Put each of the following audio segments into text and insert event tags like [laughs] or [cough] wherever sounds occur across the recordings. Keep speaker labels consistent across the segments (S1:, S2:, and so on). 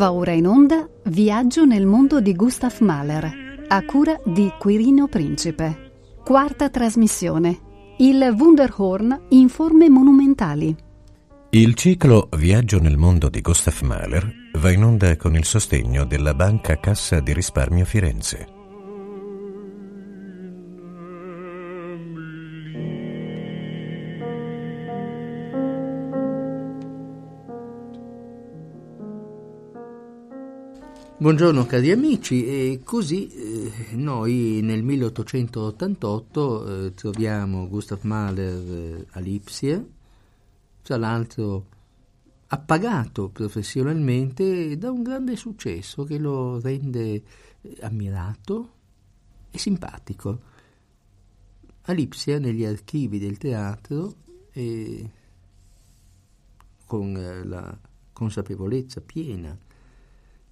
S1: Va ora in onda Viaggio nel mondo di Gustav Mahler, a cura di Quirino Principe. Quarta trasmissione. Il Wunderhorn in forme monumentali.
S2: Il ciclo Viaggio nel mondo di Gustav Mahler va in onda con il sostegno della Banca Cassa di Risparmio Firenze.
S3: Buongiorno cari amici, e così eh, noi nel 1888 eh, troviamo Gustav Mahler eh, a Lipsia, tra l'altro appagato professionalmente da un grande successo che lo rende eh, ammirato e simpatico. A Lipsia, negli archivi del teatro, con eh, la consapevolezza piena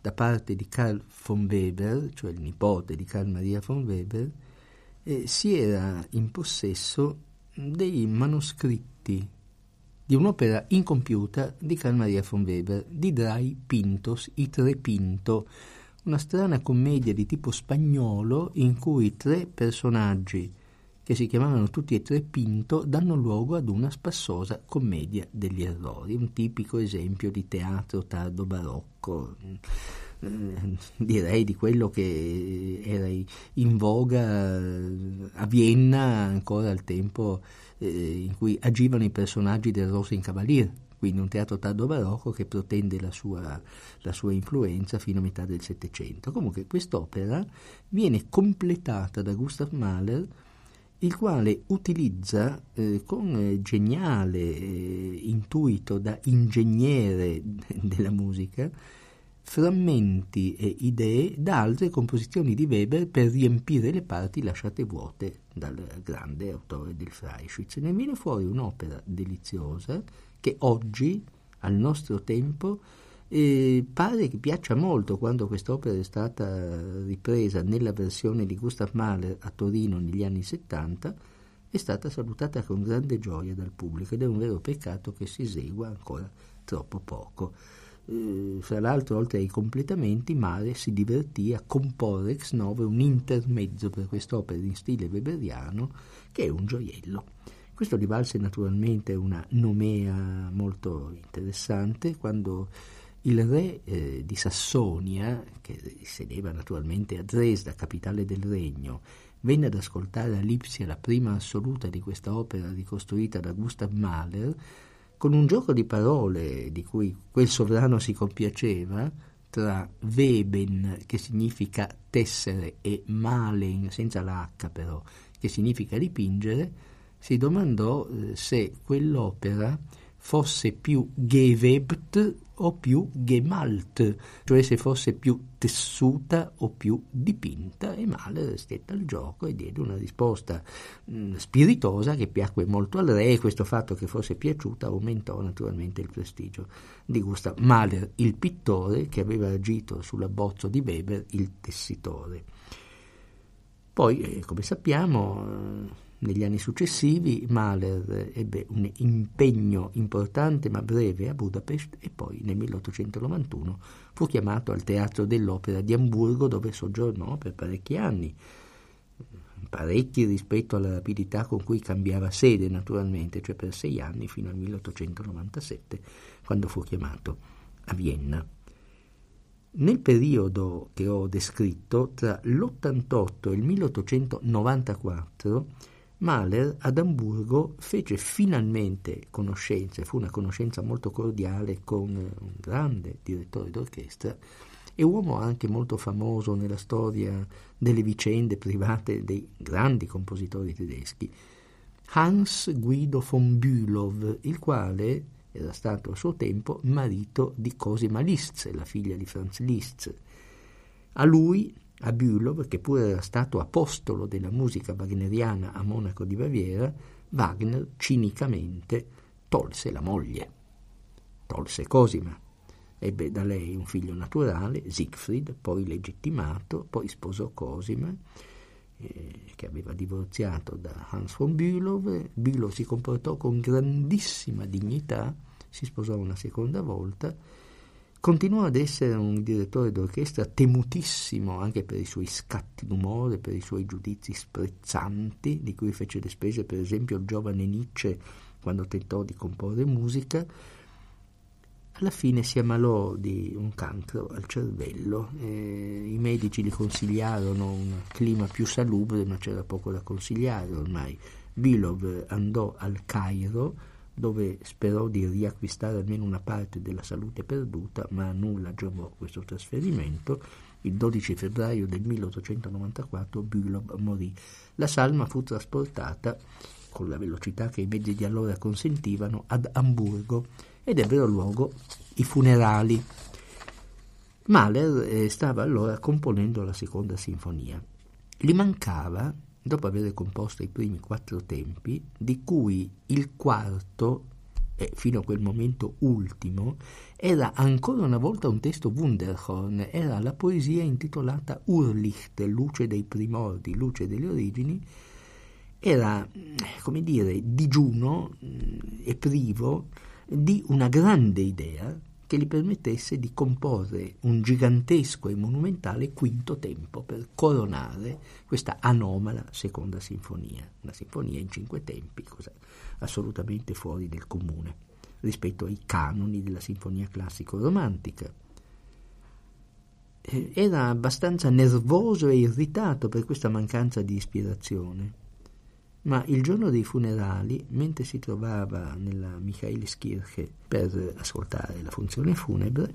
S3: da parte di Karl von Weber, cioè il nipote di Karl Maria von Weber, eh, si era in possesso dei manoscritti di un'opera incompiuta di Karl Maria von Weber, di Drei Pintos, i Tre Pinto, una strana commedia di tipo spagnolo in cui tre personaggi che si chiamavano tutti e tre Pinto danno luogo ad una spassosa commedia degli errori, un tipico esempio di teatro tardo barocco eh, [laughs] direi di quello che era in voga eh, a Vienna ancora al tempo eh, in cui agivano i personaggi del Rosenkavalier, quindi un teatro tardo barocco che protende la sua, la sua, influenza fino a metà del Settecento. Comunque quest'opera viene completata da Gustav Mahler, il quale utilizza eh, con geniale eh, intuito da ingegnere [laughs] della musica frammenti e idee da altre composizioni di Weber per riempire le parti lasciate vuote dal grande autore del Freischwitz. Ne viene fuori un'opera deliziosa che oggi, al nostro tempo, eh, pare che piaccia molto quando quest'opera è stata ripresa nella versione di Gustav Mahler a Torino negli anni 70 è stata salutata con grande gioia dal pubblico ed è un vero peccato che si esegua ancora troppo poco. Eh, fra l'altro, oltre ai completamenti, Mare si divertì a comporre ex novo un intermezzo per quest'opera in stile weberiano che è un gioiello. Questo gli valse naturalmente una nomea molto interessante quando il re eh, di Sassonia, che sedeva naturalmente a Dresda, capitale del regno, venne ad ascoltare a Lipsia la prima assoluta di questa opera ricostruita da Gustav Mahler, con un gioco di parole di cui quel sovrano si compiaceva, tra Weben, che significa tessere, e Malen, senza la H però, che significa dipingere, si domandò eh, se quell'opera fosse più gewebt o più gemalt, cioè se fosse più tessuta o più dipinta e Mahler stette al gioco e diede una risposta mh, mm, spiritosa che piacque molto al re e questo fatto che fosse piaciuta aumentò naturalmente il prestigio di Gustav Mahler, il pittore che aveva agito sull'abbozzo di Weber, il tessitore. Poi, eh, come sappiamo, eh, negli anni successivi Mahler ebbe un impegno importante ma breve a Budapest e poi nel 1891 fu chiamato al Teatro dell'Opera di Amburgo dove soggiornò per parecchi anni, parecchi rispetto alla rapidità con cui cambiava sede naturalmente, cioè per sei anni fino al 1897 quando fu chiamato a Vienna. Nel periodo che ho descritto, tra l'88 e il 1894, Mahler ad Amburgo fece finalmente conoscenza, fu una conoscenza molto cordiale con un grande direttore d'orchestra e uomo anche molto famoso nella storia delle vicende private dei grandi compositori tedeschi, Hans Guido von Bülow, il quale era stato a suo tempo marito di Cosima Liszt, la figlia di Franz Liszt. A lui a Bülow, che pure era stato apostolo della musica wagneriana a Monaco di Baviera, Wagner cinicamente tolse la moglie, tolse Cosima. Ebbe da lei un figlio naturale, Siegfried, poi legittimato, poi sposò Cosima, eh, che aveva divorziato da Hans von Bülow. Bülow si comportò con grandissima dignità, si sposò una seconda volta Continuò ad essere un direttore d'orchestra temutissimo anche per i suoi scatti d'umore, per i suoi giudizi sprezzanti, di cui fece le spese per esempio il giovane Nietzsche quando tentò di comporre musica. Alla fine si ammalò di un cancro al cervello, i medici gli consigliarono un clima più salubre, ma c'era poco da consigliare ormai. Bilov andò al Cairo, dove sperò di riacquistare almeno una parte della salute perduta, ma a nulla giovò questo trasferimento. Il 12 febbraio del 1894 Bülow morì. La salma fu trasportata, con la velocità che i mezzi di allora consentivano, ad Amburgo ed ebbero luogo i funerali. Mahler eh, stava allora componendo la seconda sinfonia. Gli mancava dopo aver composto i primi quattro tempi, di cui il quarto, e fino a quel momento ultimo, era ancora una volta un testo Wunderhorn, era la poesia intitolata Urlicht, luce dei primordi, luce delle origini, era, come dire, digiuno mm, e privo di una grande idea che gli permettesse di comporre un gigantesco e monumentale quinto tempo per coronare questa anomala seconda sinfonia, una sinfonia in cinque tempi, cosa assolutamente fuori del comune rispetto ai canoni della sinfonia classico-romantica. Eh, era abbastanza nervoso e irritato per questa mancanza di ispirazione ma il giorno dei funerali, mentre si trovava nella Michaeliskirche per ascoltare la funzione funebre,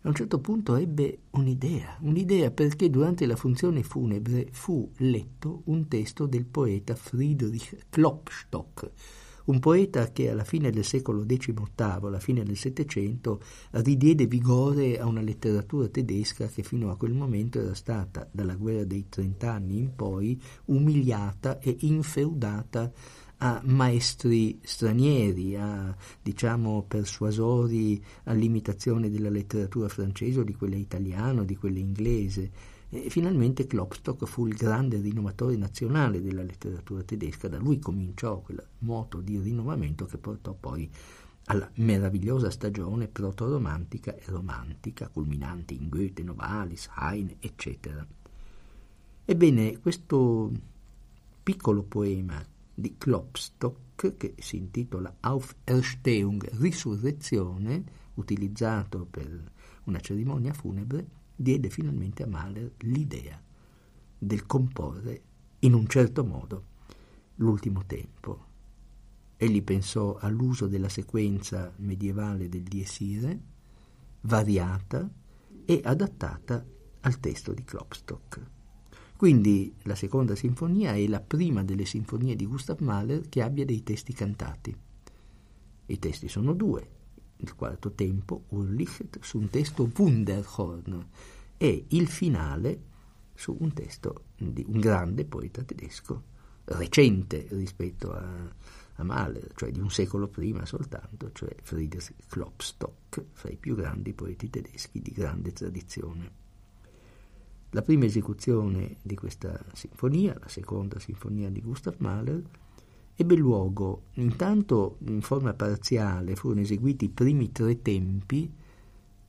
S3: a un certo punto ebbe un'idea, un'idea perché durante la funzione funebre fu letto un testo del poeta Friedrich Klopstock, un poeta che alla fine del secolo XVIII, alla fine del Settecento, ridiede vigore a una letteratura tedesca che fino a quel momento era stata, dalla guerra dei trent'anni in poi, umiliata e infeudata a maestri stranieri, a diciamo persuasori all'imitazione della letteratura francese o di quella italiana o di quella inglese e finalmente Klopstock fu il grande rinnovatore nazionale della letteratura tedesca, da lui cominciò quel moto di rinnovamento che portò poi alla meravigliosa stagione proto-romantica e romantica, culminante in Goethe, Novalis, Heine, eccetera. Ebbene, questo piccolo poema di Klopstock, che si intitola Auferstehung, risurrezione, utilizzato per una cerimonia funebre, diede finalmente a Mahler l'idea del comporre in un certo modo l'ultimo tempo. Egli pensò all'uso della sequenza medievale del Diesire, variata e adattata al testo di Klopstock. Quindi la seconda sinfonia è la prima delle sinfonie di Gustav Mahler che abbia dei testi cantati. I testi sono due, il quarto tempo, Urlicht, su un testo Wunderhorn e il finale su un testo di un grande poeta tedesco, recente rispetto a, a Mahler, cioè di un secolo prima soltanto, cioè Friedrich Klopstock, fra i più grandi poeti tedeschi di grande tradizione. La prima esecuzione di questa sinfonia, la seconda sinfonia di Gustav Mahler, ebbe luogo intanto in forma parziale, furono eseguiti i primi tre tempi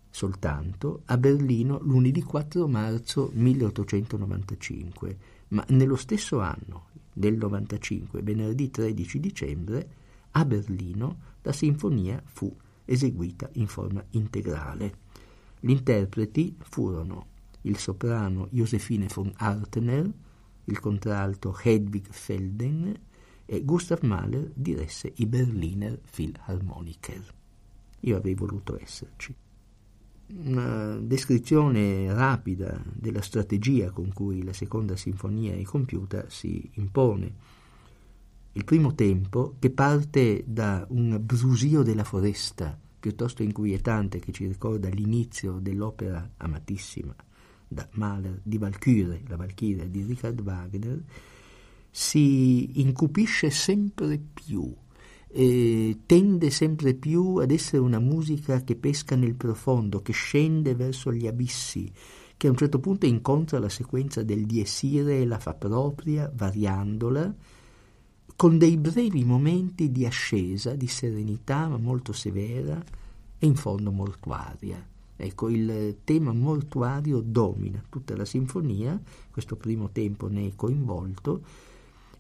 S3: soltanto a Berlino lunedì 4 marzo 1895, ma nello stesso anno del 95, venerdì 13 dicembre, a Berlino la sinfonia fu eseguita in forma integrale. Gli interpreti furono il soprano Josefine von Artener, il contralto Hedwig Felden e Gustav Mahler diresse i Berliner Philharmoniker. Io avrei voluto esserci. Una descrizione rapida della strategia con cui la seconda sinfonia è compiuta si impone. Il primo tempo, che parte da un brusio della foresta piuttosto inquietante che ci ricorda l'inizio dell'opera amatissima da Mahler di Valkyrie, la Valchiria di Richard Wagner, si incupisce sempre più, eh, tende sempre più ad essere una musica che pesca nel profondo, che scende verso gli abissi, che a un certo punto incontra la sequenza del diesire e la fa propria, variandola, con dei brevi momenti di ascesa, di serenità, ma molto severa, e in fondo mortuaria. Ecco, il tema mortuario domina tutta la sinfonia, questo primo tempo ne è coinvolto.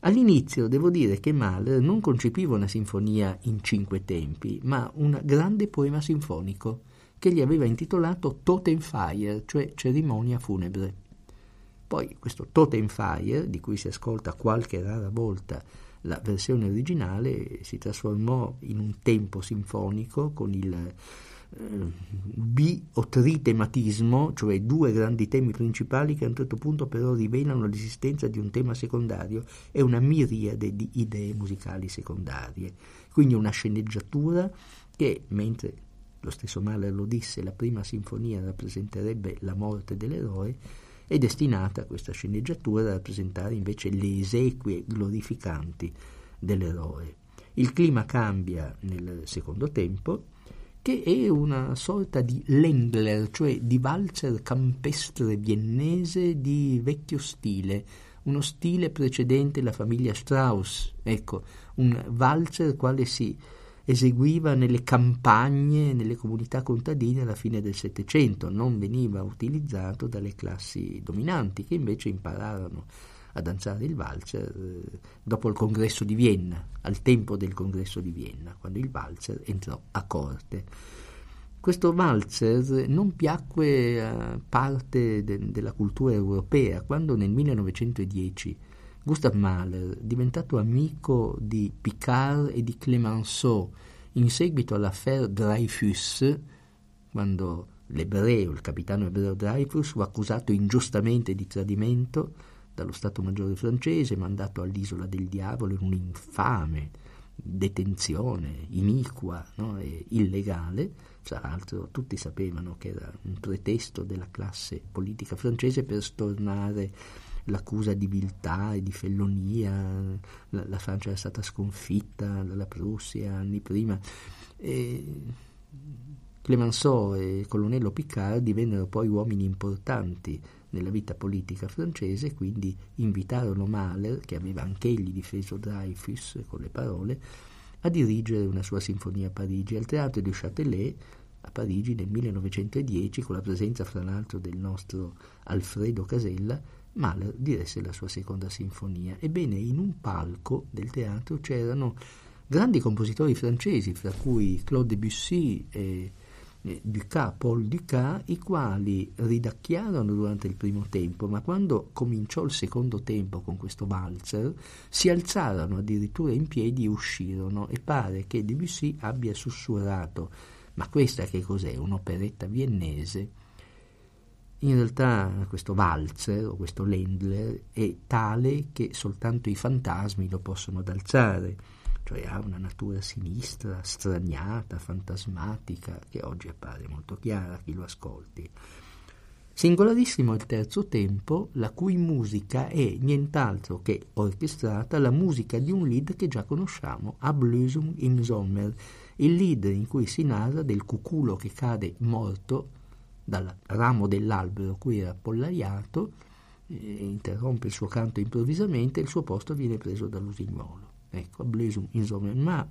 S3: All'inizio devo dire che Mahler non concepiva una sinfonia in cinque tempi, ma un grande poema sinfonico che gli aveva intitolato Totenfeier, cioè cerimonia funebre. Poi questo Totenfeier, di cui si ascolta qualche rara volta la versione originale, si trasformò in un tempo sinfonico con il bi o tritematismo, cioè due grandi temi principali che a un certo punto però rivelano l'esistenza di un tema secondario e una miriade di idee musicali secondarie. Quindi una sceneggiatura che, mentre lo stesso Mahler lo disse, la prima sinfonia rappresenterebbe la morte dell'eroe, è destinata questa sceneggiatura a rappresentare invece le esequie glorificanti dell'eroe. Il clima cambia nel secondo tempo, che è una sorta di Lendler, cioè di valzer campestre viennese di vecchio stile, uno stile precedente la famiglia Strauss, ecco, un valzer quale si eseguiva nelle campagne, nelle comunità contadine alla fine del Settecento, non veniva utilizzato dalle classi dominanti che invece impararono a danzare il valzer eh, dopo il congresso di Vienna, al tempo del congresso di Vienna, quando il valzer entrò a corte. Questo valzer non piacque a parte de- della cultura europea quando nel 1910 Gustav Mahler, diventato amico di Picard e di Clemenceau in seguito all'affaire Dreyfus, quando l'ebreo, il capitano ebreo Dreyfus, fu accusato ingiustamente di tradimento, dallo Stato Maggiore francese, mandato all'isola del diavolo in un'infame detenzione iniqua no, e illegale, tra l'altro tutti sapevano che era un pretesto della classe politica francese per stornare l'accusa di viltà e di fellonia, la, la Francia era stata sconfitta dalla Prussia anni prima. E Clemenceau e colonnello Picard divennero poi uomini importanti nella vita politica francese, quindi invitarono Mahler, che aveva anch'egli difeso Dreyfus con le parole, a dirigere una sua sinfonia a Parigi, al teatro du Châtelet, a Parigi nel 1910, con la presenza fra l'altro del nostro Alfredo Casella, Mahler diresse la sua seconda sinfonia. Ebbene, in un palco del teatro c'erano grandi compositori francesi, fra cui Claude Debussy e Ducas, Paul Ducas, i quali ridacchiarono durante il primo tempo, ma quando cominciò il secondo tempo con questo valzer, si alzarono addirittura in piedi e uscirono e pare che Debussy abbia sussurrato ma questa che cos'è? Un'operetta viennese? In realtà questo valzer o questo Lendler è tale che soltanto i fantasmi lo possono ad alzare cioè ha una natura sinistra, straniata, fantasmatica, che oggi appare molto chiara a chi lo ascolti. Singolarissimo il terzo tempo, la cui musica è nient'altro che orchestrata la musica di un lead che già conosciamo, Ablösung im Sommer, il lead in cui si narra del cuculo che cade morto dal ramo dell'albero cui era appollaiato, eh, interrompe il suo canto improvvisamente e il suo posto viene preso dall'usignolo ecco, Blasum insomma, ma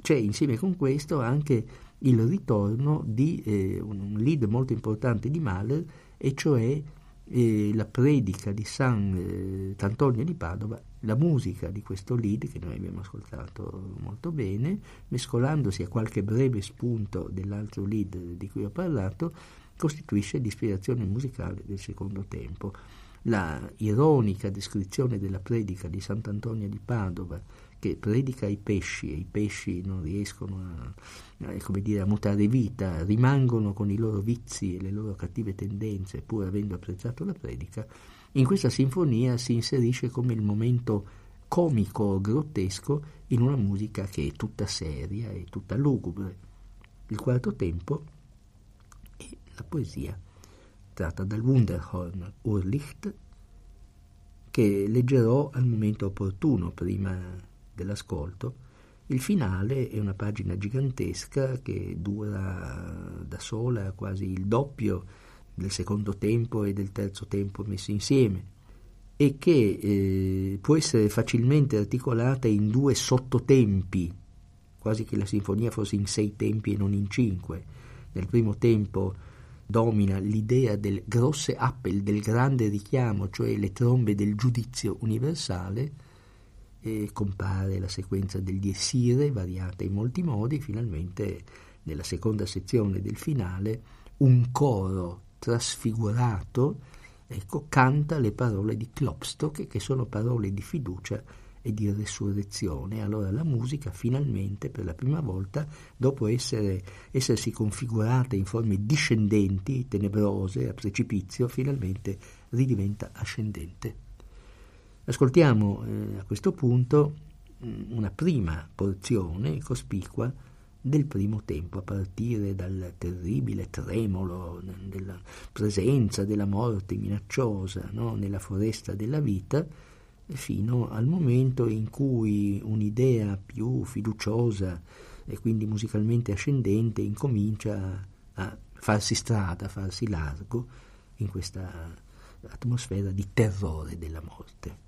S3: c'è insieme con questo anche il ritorno di eh, un lead molto importante di Mahler, e cioè eh, la predica di Sant'Antonio eh, di Padova, la musica di questo lead che noi abbiamo ascoltato molto bene, mescolandosi a qualche breve spunto dell'altro lead di cui ho parlato, costituisce l'ispirazione musicale del secondo tempo la ironica descrizione della predica di Sant'Antonio di Padova che predica ai pesci e i pesci non riescono a, a, dire, a, mutare vita, rimangono con i loro vizi e le loro cattive tendenze pur avendo apprezzato la predica, in questa sinfonia si inserisce come il momento comico grottesco in una musica che è tutta seria e tutta lugubre. Il quarto tempo è la poesia tratta dal Wunderhorn Urlicht, che leggerò al momento opportuno prima dell'ascolto. Il finale è una pagina gigantesca che dura da sola quasi il doppio del secondo tempo e del terzo tempo messi insieme e che eh, può essere facilmente articolata in due sottotempi quasi che la sinfonia fosse in sei tempi e non in cinque. Nel primo tempo domina l'idea del grosse appel, del grande richiamo, cioè le trombe del giudizio universale, e compare la sequenza del Diesire, variata in molti modi, finalmente nella seconda sezione del finale un coro trasfigurato ecco, canta le parole di Klopstock, che sono parole di fiducia e di resurrezione. Allora la musica finalmente, per la prima volta, dopo essere, essersi configurata in forme discendenti, tenebrose, a precipizio, finalmente ridiventa ascendente. Ascoltiamo eh, a questo punto mm, una prima porzione cospicua del primo tempo, a partire dal terribile tremolo della presenza della morte minacciosa no? nella foresta della vita, fino al momento in cui un'idea più fiduciosa e quindi musicalmente ascendente incomincia a farsi strada, a farsi largo in questa atmosfera di terrore della morte.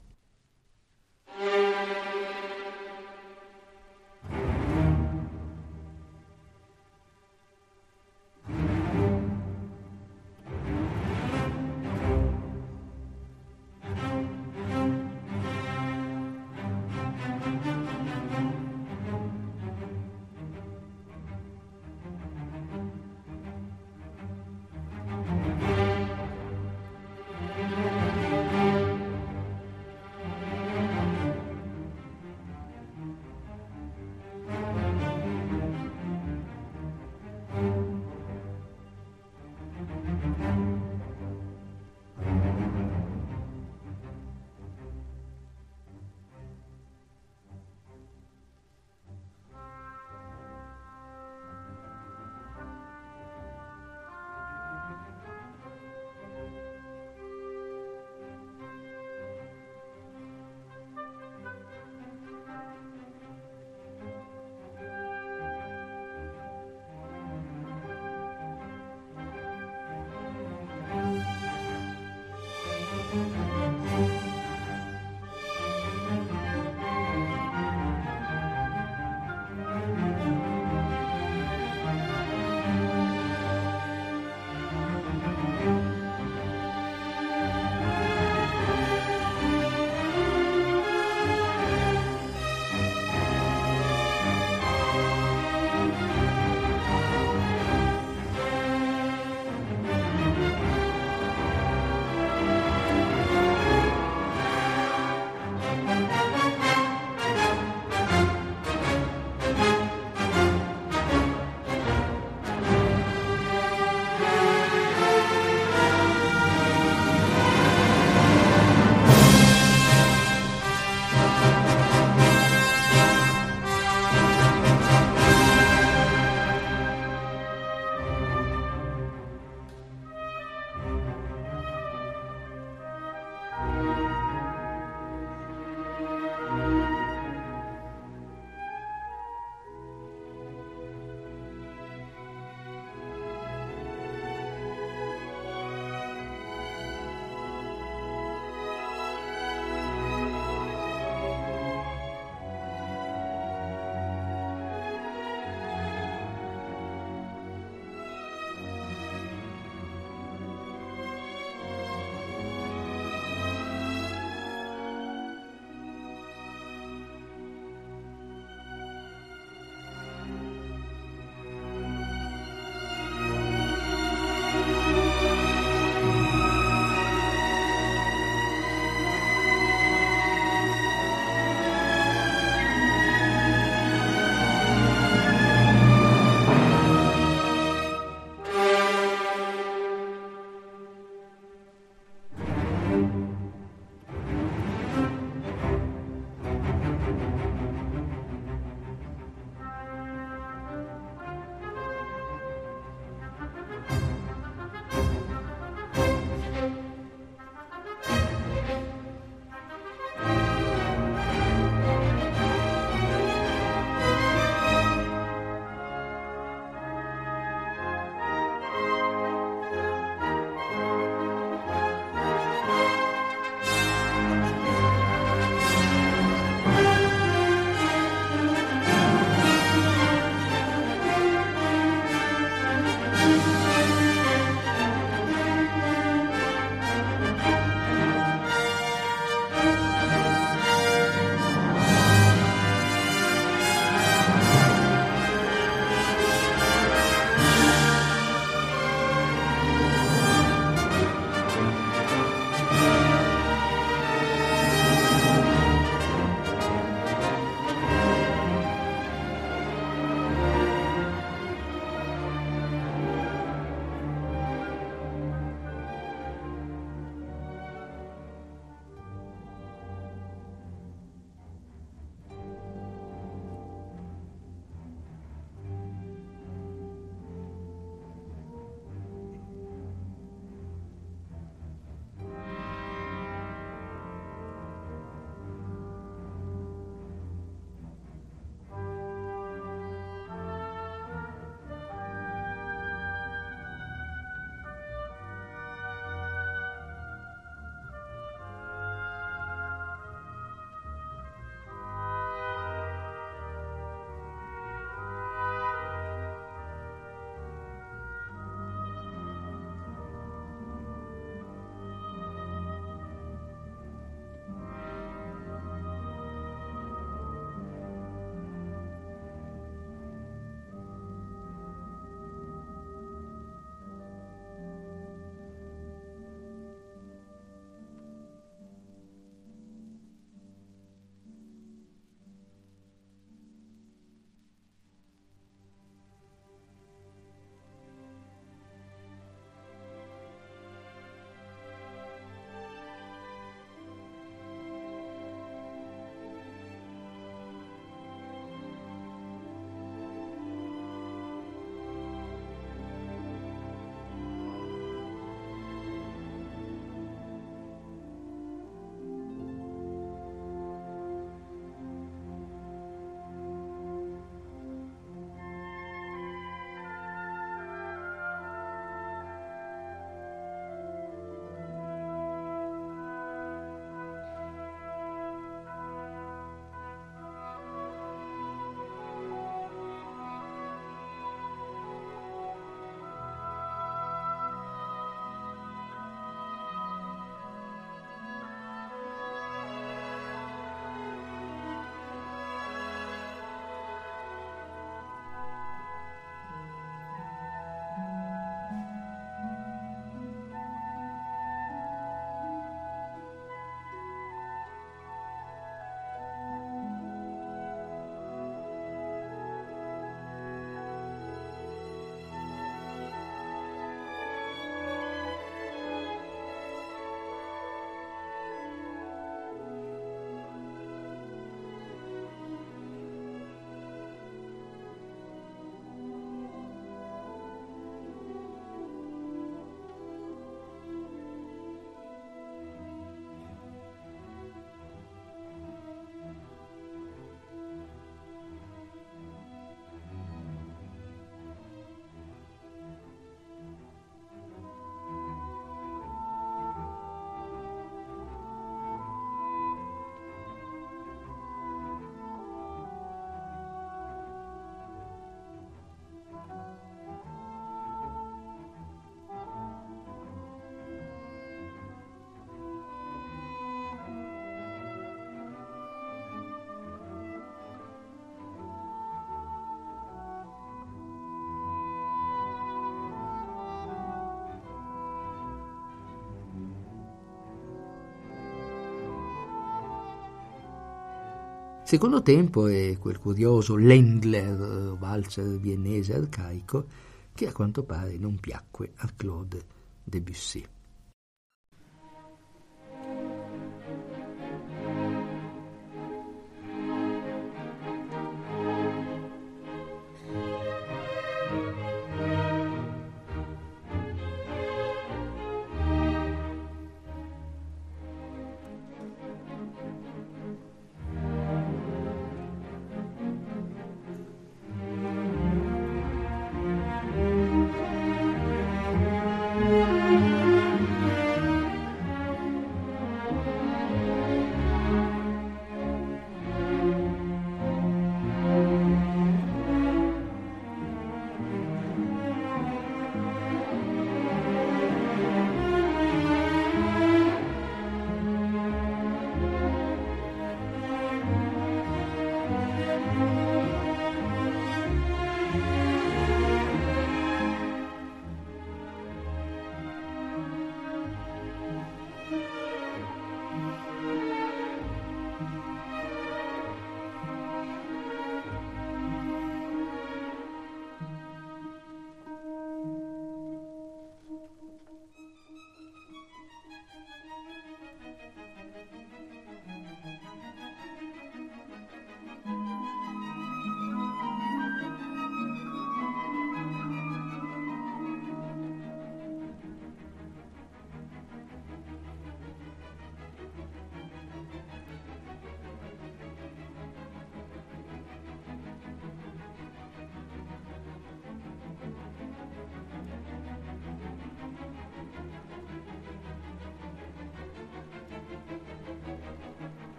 S3: Secondo tempo è quel curioso Lendler, valzer viennese arcaico, che a quanto pare non piacque a Claude Debussy.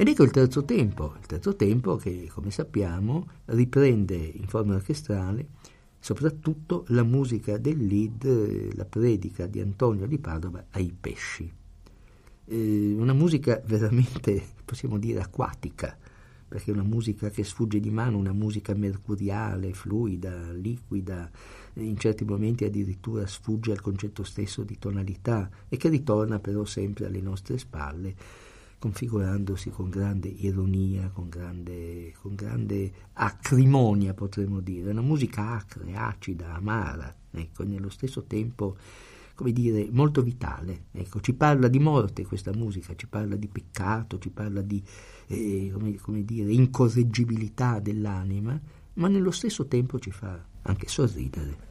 S3: Ed ecco il terzo tempo, il terzo tempo che, come sappiamo, riprende in forma orchestrale soprattutto la musica del lead, la predica di Antonio di Padova ai pesci. Eh, una musica veramente, [laughs] possiamo dire, acquatica, perché è una musica che sfugge di mano, una musica mercuriale, fluida, liquida, in certi momenti addirittura sfugge al concetto stesso di tonalità e che ritorna però sempre alle nostre spalle configurandosi con grande ironia, con grande, con grande acrimonia, potremmo dire, una musica acre, acida, amara, ecco, nello stesso tempo, come dire, molto vitale. Ecco, ci parla di morte questa musica, ci parla di peccato, ci parla di, eh, come, come dire, incorreggibilità dell'anima, ma nello stesso tempo ci fa anche sorridere.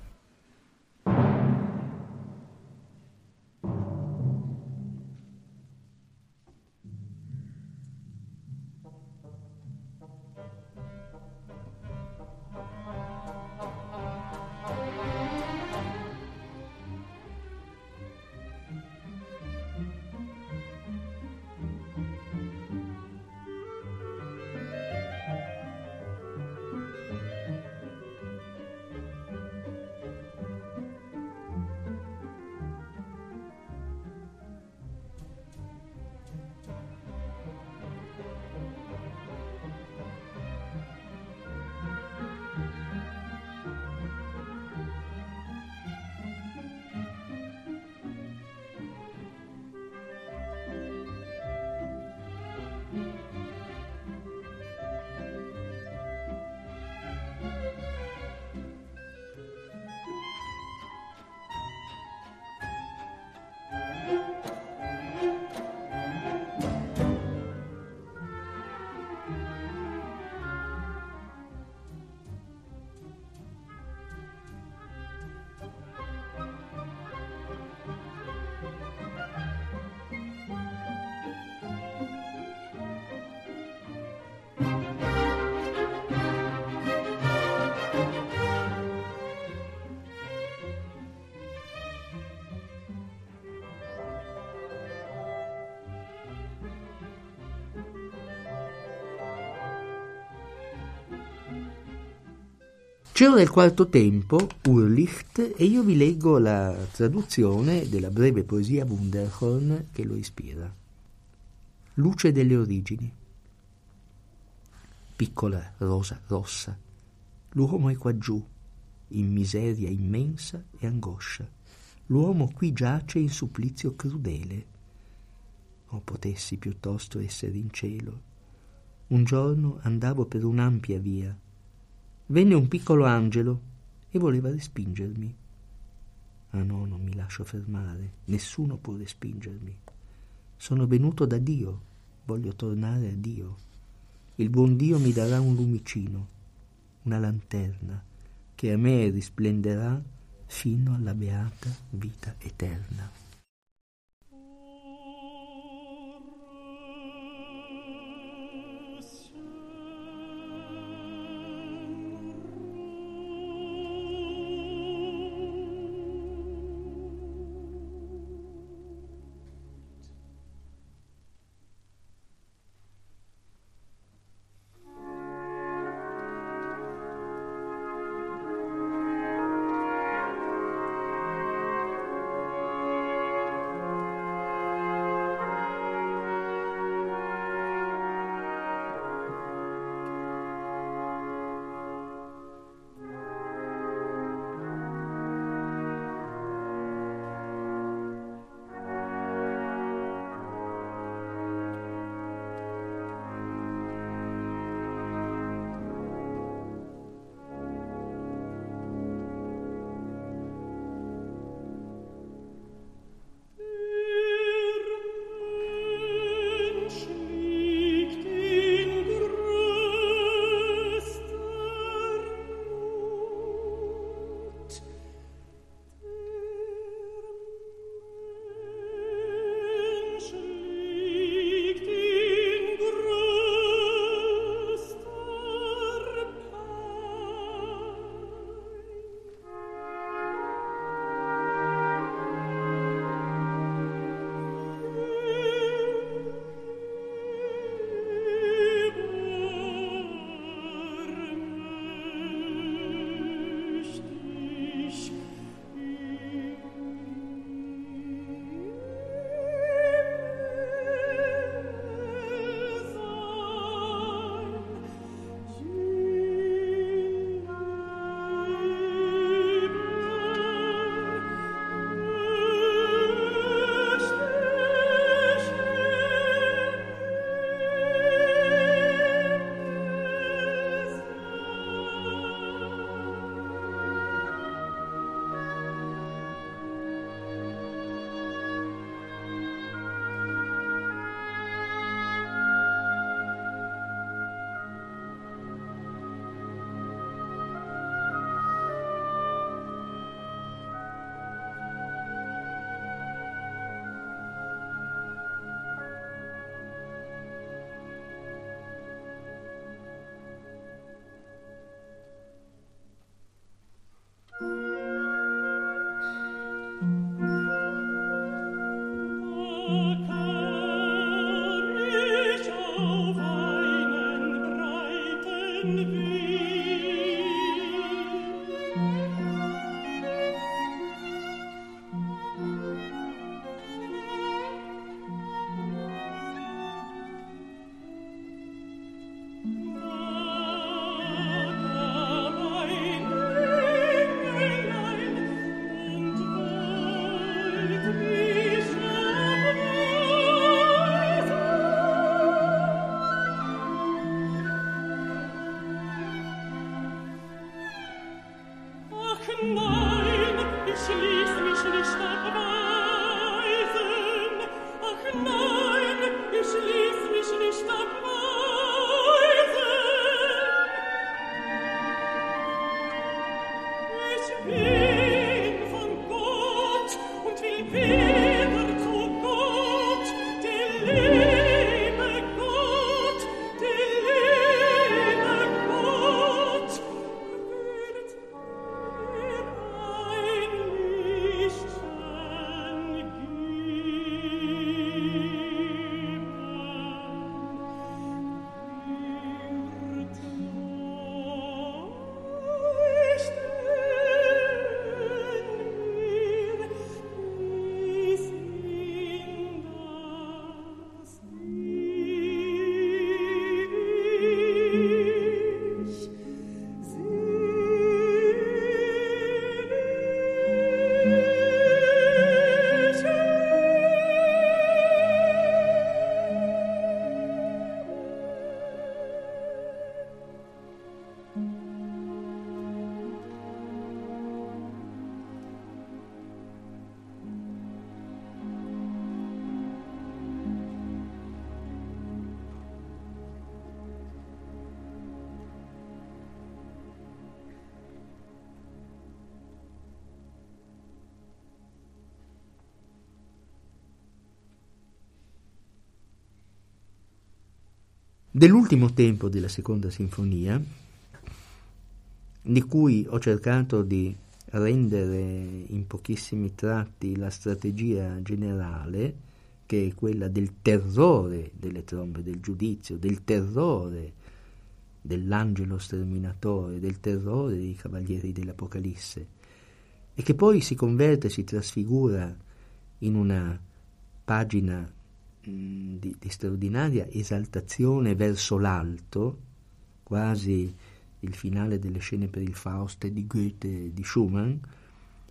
S3: C'era nel quarto tempo Urlicht e io vi leggo la traduzione della breve poesia Wunderhorn che lo ispira. Luce delle origini. Piccola rosa rossa, l'uomo è qua giù, in miseria immensa e angoscia.
S4: l'uomo qui giace in supplizio crudele. O potessi piuttosto essere in cielo. Un giorno andavo per un'ampia via. Venne un piccolo angelo e voleva respingermi. Ah no, non mi lascio fermare, nessuno può respingermi. Sono venuto da Dio, voglio tornare a Dio. Il buon Dio mi darà un lumicino, una lanterna, che a me risplenderà fino alla beata vita eterna. and bright and Weg.
S3: Dell'ultimo tempo della seconda sinfonia, di cui ho cercato di rendere in pochissimi tratti la strategia generale, che è quella del terrore delle trombe del giudizio, del terrore dell'angelo sterminatore, del terrore dei cavalieri dell'Apocalisse, e che poi si converte, si trasfigura in una pagina di, di straordinaria esaltazione verso l'alto, quasi il finale delle scene per il Faust di Goethe e di Schumann,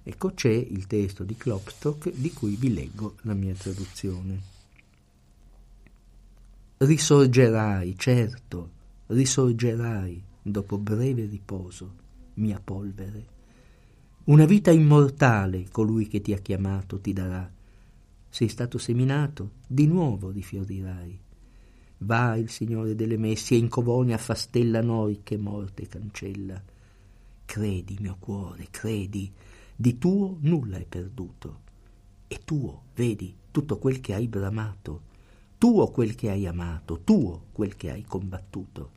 S3: ecco c'è il testo di Klopstock di cui vi leggo la mia traduzione. Risorgerai, certo, risorgerai dopo breve riposo, mia polvere. Una vita immortale colui che ti ha chiamato ti darà. Sei stato seminato, di nuovo rifiorirai. Va il Signore delle Messi e in Covonia fastella noi che morte cancella. Credi, mio cuore, credi, di tuo nulla è perduto. È tuo, vedi, tutto quel che hai bramato, tuo quel che hai amato, tuo quel che hai combattuto.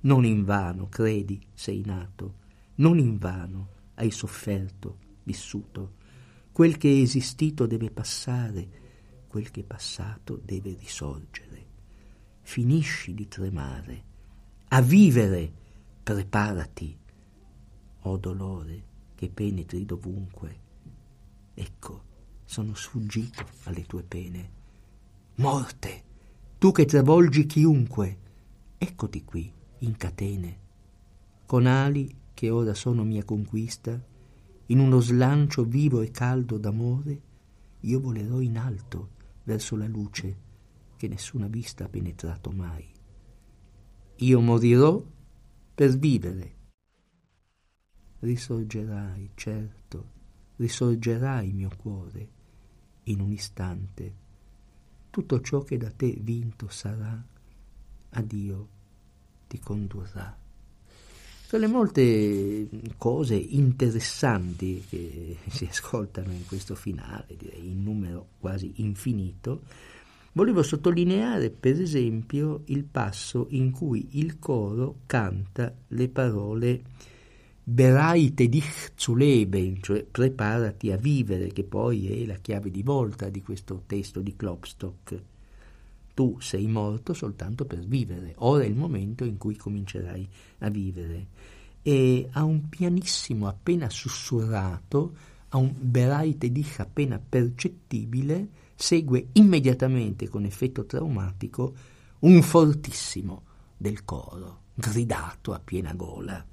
S3: Non invano, credi, sei nato, non invano hai sofferto, vissuto. Quel che è esistito deve passare, quel che è passato deve risorgere finisci di tremare, a vivere preparati. O dolore che penetri dovunque. Ecco, sono sfuggito alle tue pene. Morte, tu che travolgi chiunque, eccoti qui, in catene, con ali che ora sono mia conquista, in uno slancio vivo e caldo d'amore, io volerò in alto verso la luce che nessuna vista ha penetrato mai. Io morirò per vivere. Risorgerai, certo, risorgerai, mio cuore, in un istante. Tutto ciò che da te vinto sarà, a Dio ti condurrà. Tra le molte cose interessanti che [laughs] si ascoltano in questo finale, direi in numero quasi infinito, Volevo sottolineare, per esempio, il passo in cui il coro canta le parole Bereite dich zu leben, cioè preparati a vivere, che poi è la chiave di volta di questo testo di Klopstock. Tu sei morto soltanto per vivere, ora è il momento in cui comincerai a vivere. E a un pianissimo appena sussurrato, a un Bereite dich appena percettibile, segue immediatamente con effetto traumatico un fortissimo del coro, gridato a piena gola,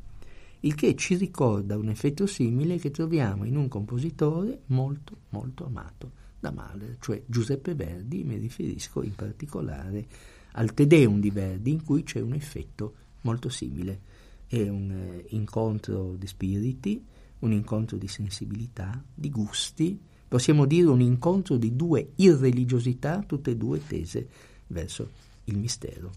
S3: il che ci ricorda un effetto simile che troviamo in un compositore molto molto amato da Mahler, cioè Giuseppe Verdi, mi riferisco in particolare al Te Deum di Verdi, in cui c'è un effetto molto simile. È un eh, incontro di spiriti, un incontro di sensibilità, di gusti, possiamo dire un incontro di due irreligiosità, tutte e due tese verso il mistero.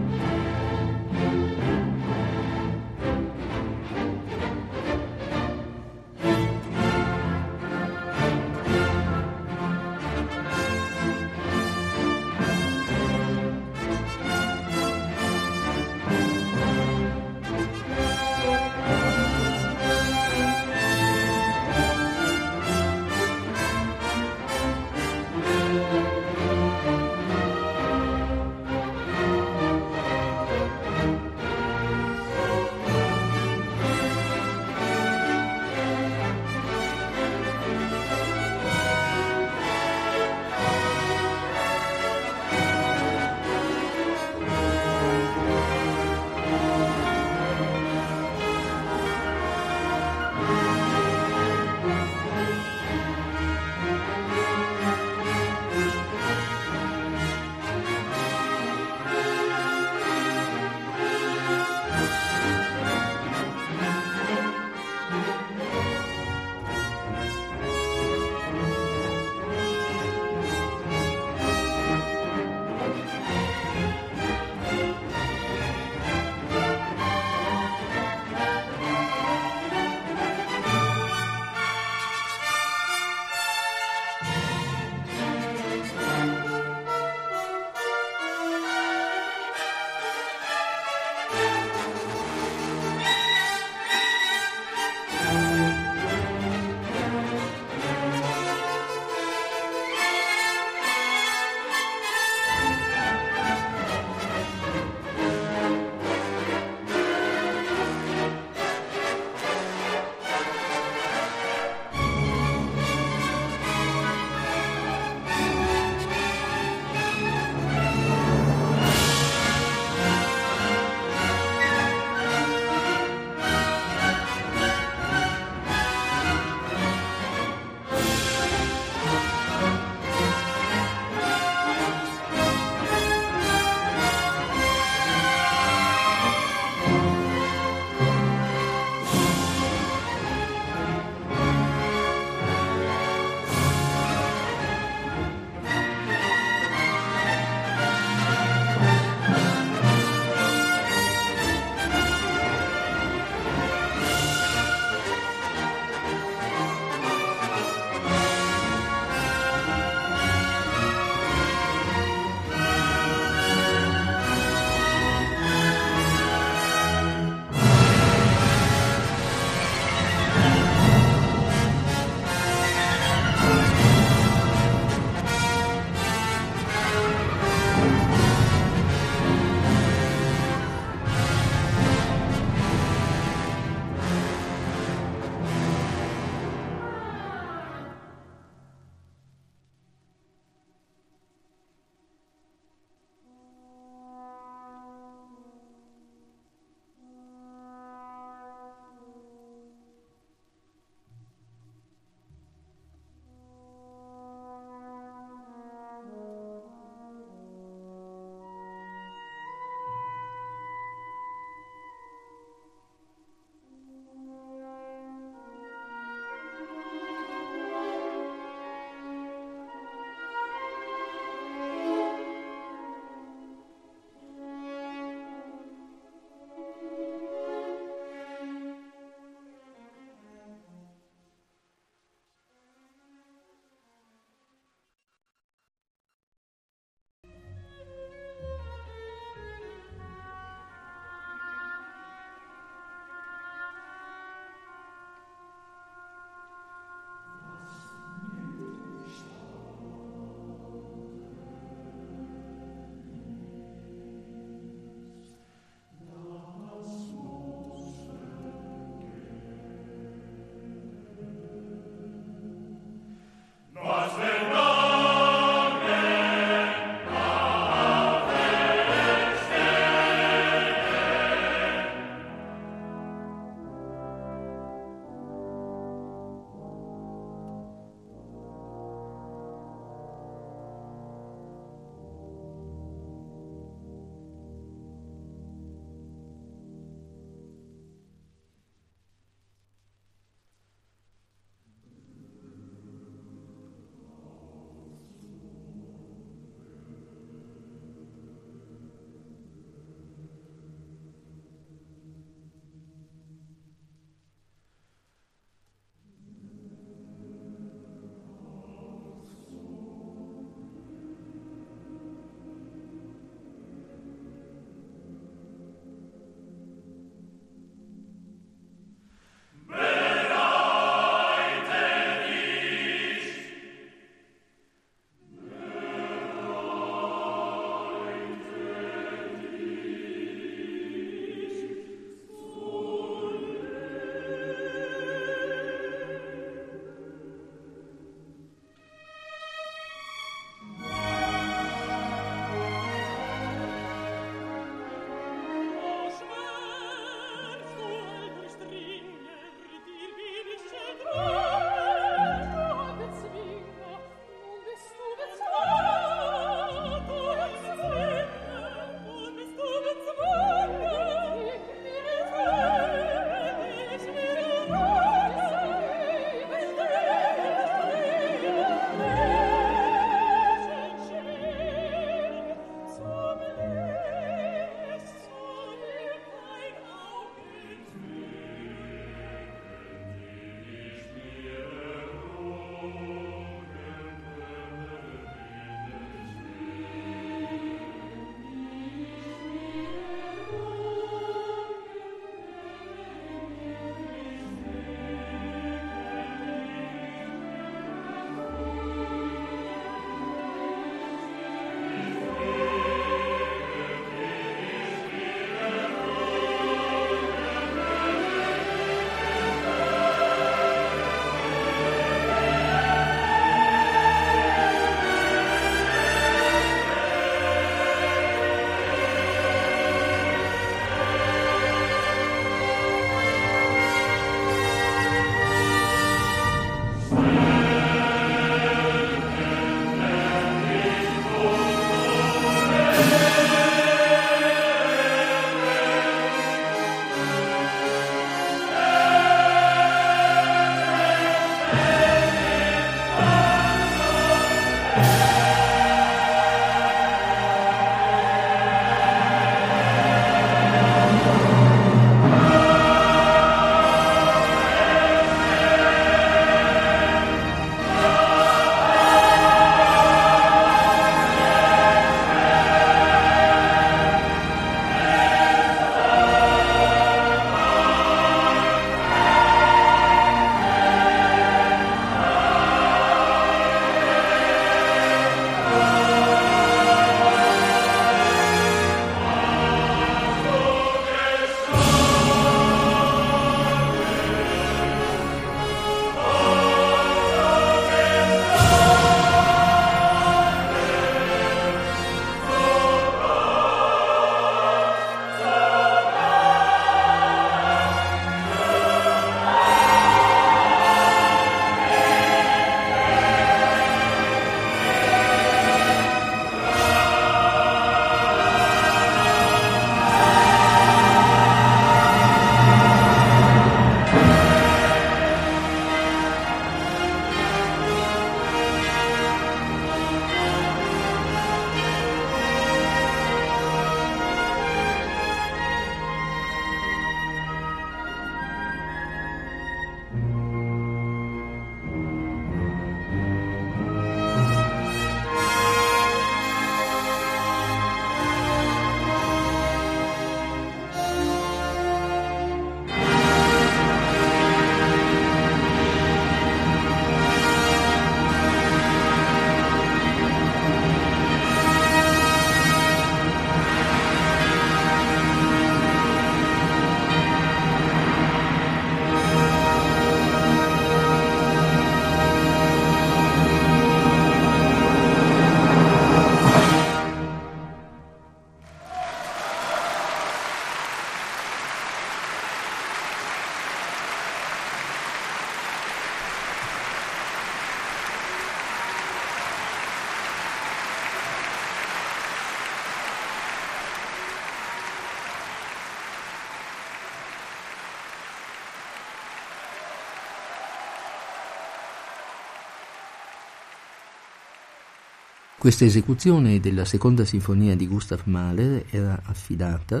S3: Questa esecuzione della seconda sinfonia di Gustav Mahler era affidata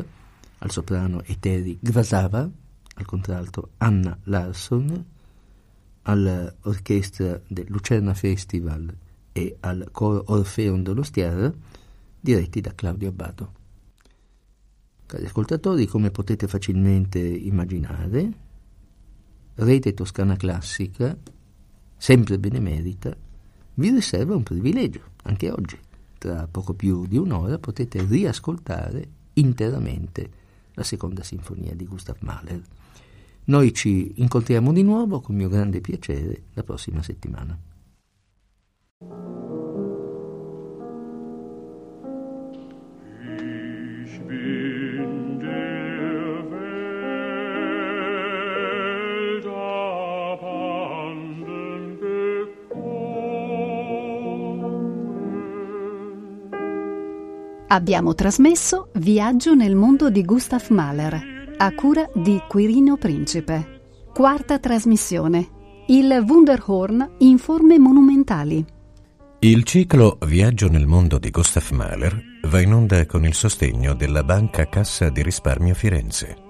S3: al soprano Eteri Gvasava, al contralto Anna Larsson, all'orchestra del Lucerna Festival e al coro Orfeon dello Stiara, diretti da Claudio Abbado. Cari ascoltatori, come potete facilmente immaginare, Rete Toscana Classica, sempre benemerita, vi riserva un privilegio, anche oggi. Tra poco più di un'ora potete riascoltare interamente la seconda sinfonia di Gustav Mahler. Noi ci incontriamo di nuovo con mio grande piacere la prossima settimana.
S1: Abbiamo trasmesso Viaggio nel mondo di Gustav Mahler, a cura di Quirino Principe. Quarta trasmissione. Il Wunderhorn in forme monumentali.
S2: Il ciclo Viaggio nel mondo di Gustav Mahler va in onda con il sostegno della Banca Cassa di Risparmio Firenze.